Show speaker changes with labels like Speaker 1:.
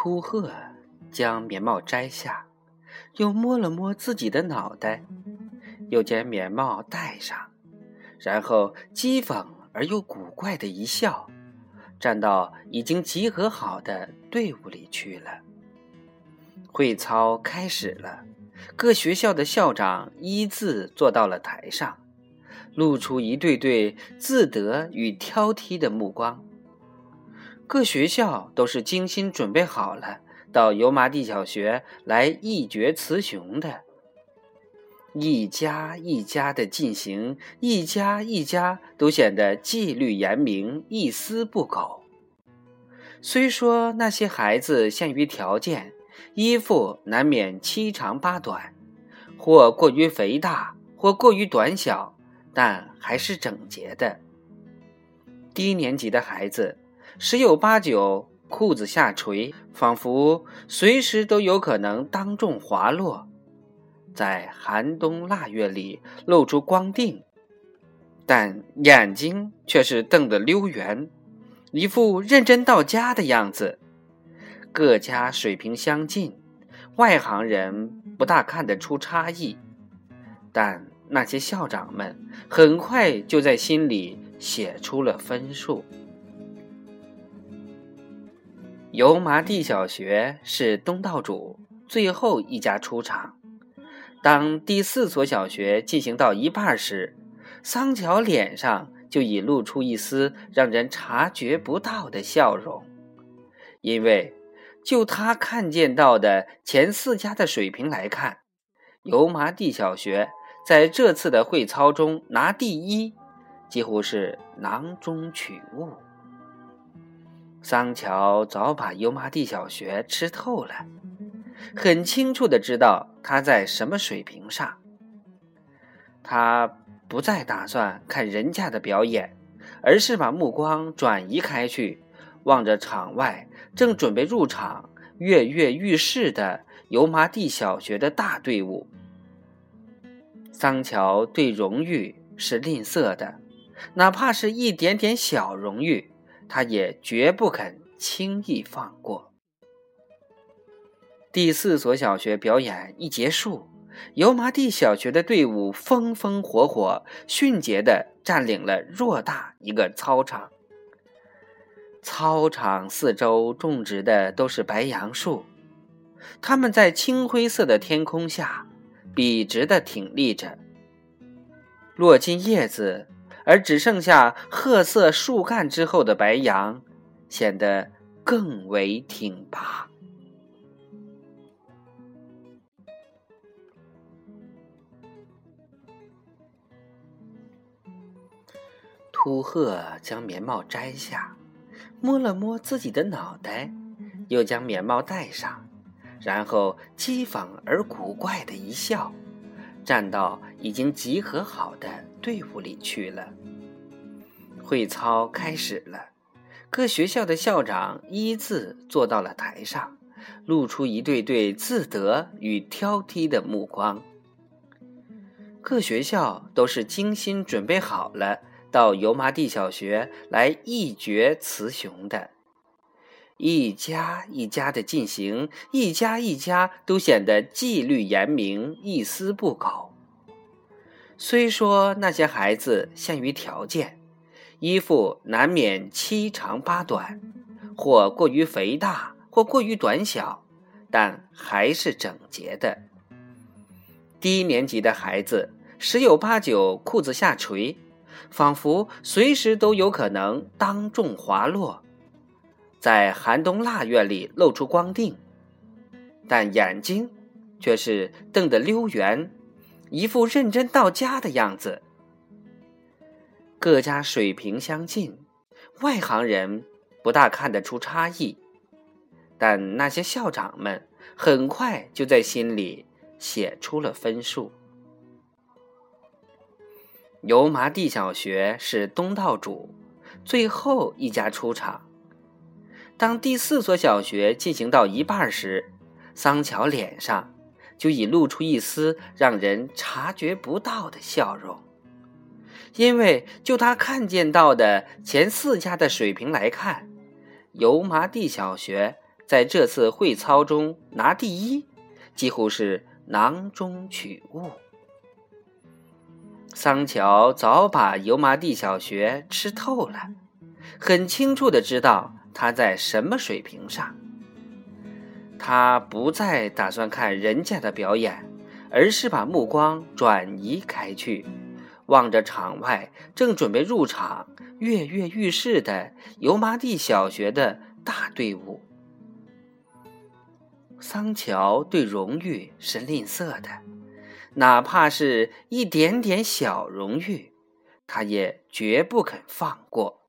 Speaker 1: 秃鹤将棉帽摘下，又摸了摸自己的脑袋，又将棉帽戴上，然后讥讽而又古怪的一笑，站到已经集合好的队伍里去了。会操开始了，各学校的校长依次坐到了台上，露出一对对自得与挑剔的目光。各学校都是精心准备好了到油麻地小学来一决雌雄的，一家一家的进行，一家一家都显得纪律严明，一丝不苟。虽说那些孩子限于条件，衣服难免七长八短，或过于肥大，或过于短小，但还是整洁的。低年级的孩子。十有八九，裤子下垂，仿佛随时都有可能当众滑落，在寒冬腊月里露出光腚，但眼睛却是瞪得溜圆，一副认真到家的样子。各家水平相近，外行人不大看得出差异，但那些校长们很快就在心里写出了分数。油麻地小学是东道主，最后一家出场。当第四所小学进行到一半时，桑乔脸上就已露出一丝让人察觉不到的笑容，因为就他看见到的前四家的水平来看，油麻地小学在这次的会操中拿第一，几乎是囊中取物。桑乔早把油麻地小学吃透了，很清楚的知道他在什么水平上。他不再打算看人家的表演，而是把目光转移开去，望着场外正准备入场、跃跃欲试的油麻地小学的大队伍。桑乔对荣誉是吝啬的，哪怕是一点点小荣誉。他也绝不肯轻易放过。第四所小学表演一结束，油麻地小学的队伍风风火火、迅捷地占领了偌大一个操场。操场四周种植的都是白杨树，它们在青灰色的天空下笔直地挺立着，落尽叶子。而只剩下褐色树干之后的白杨，显得更为挺拔。秃鹤将棉帽摘下，摸了摸自己的脑袋，又将棉帽戴上，然后讥讽而古怪的一笑。站到已经集合好的队伍里去了。会操开始了，各学校的校长依次坐到了台上，露出一对对自得与挑剔的目光。各学校都是精心准备好了到油麻地小学来一决雌雄的。一家一家的进行，一家一家都显得纪律严明，一丝不苟。虽说那些孩子限于条件，衣服难免七长八短，或过于肥大，或过于短小，但还是整洁的。低年级的孩子十有八九裤子下垂，仿佛随时都有可能当众滑落。在寒冬腊月里露出光腚，但眼睛却是瞪得溜圆，一副认真到家的样子。各家水平相近，外行人不大看得出差异，但那些校长们很快就在心里写出了分数。油麻地小学是东道主，最后一家出场。当第四所小学进行到一半时，桑乔脸上就已露出一丝让人察觉不到的笑容，因为就他看见到的前四家的水平来看，油麻地小学在这次会操中拿第一，几乎是囊中取物。桑乔早把油麻地小学吃透了，很清楚的知道他在什么水平上。他不再打算看人家的表演，而是把目光转移开去，望着场外正准备入场、跃跃欲试的油麻地小学的大队伍。桑乔对荣誉是吝啬的。哪怕是一点点小荣誉，他也绝不肯放过。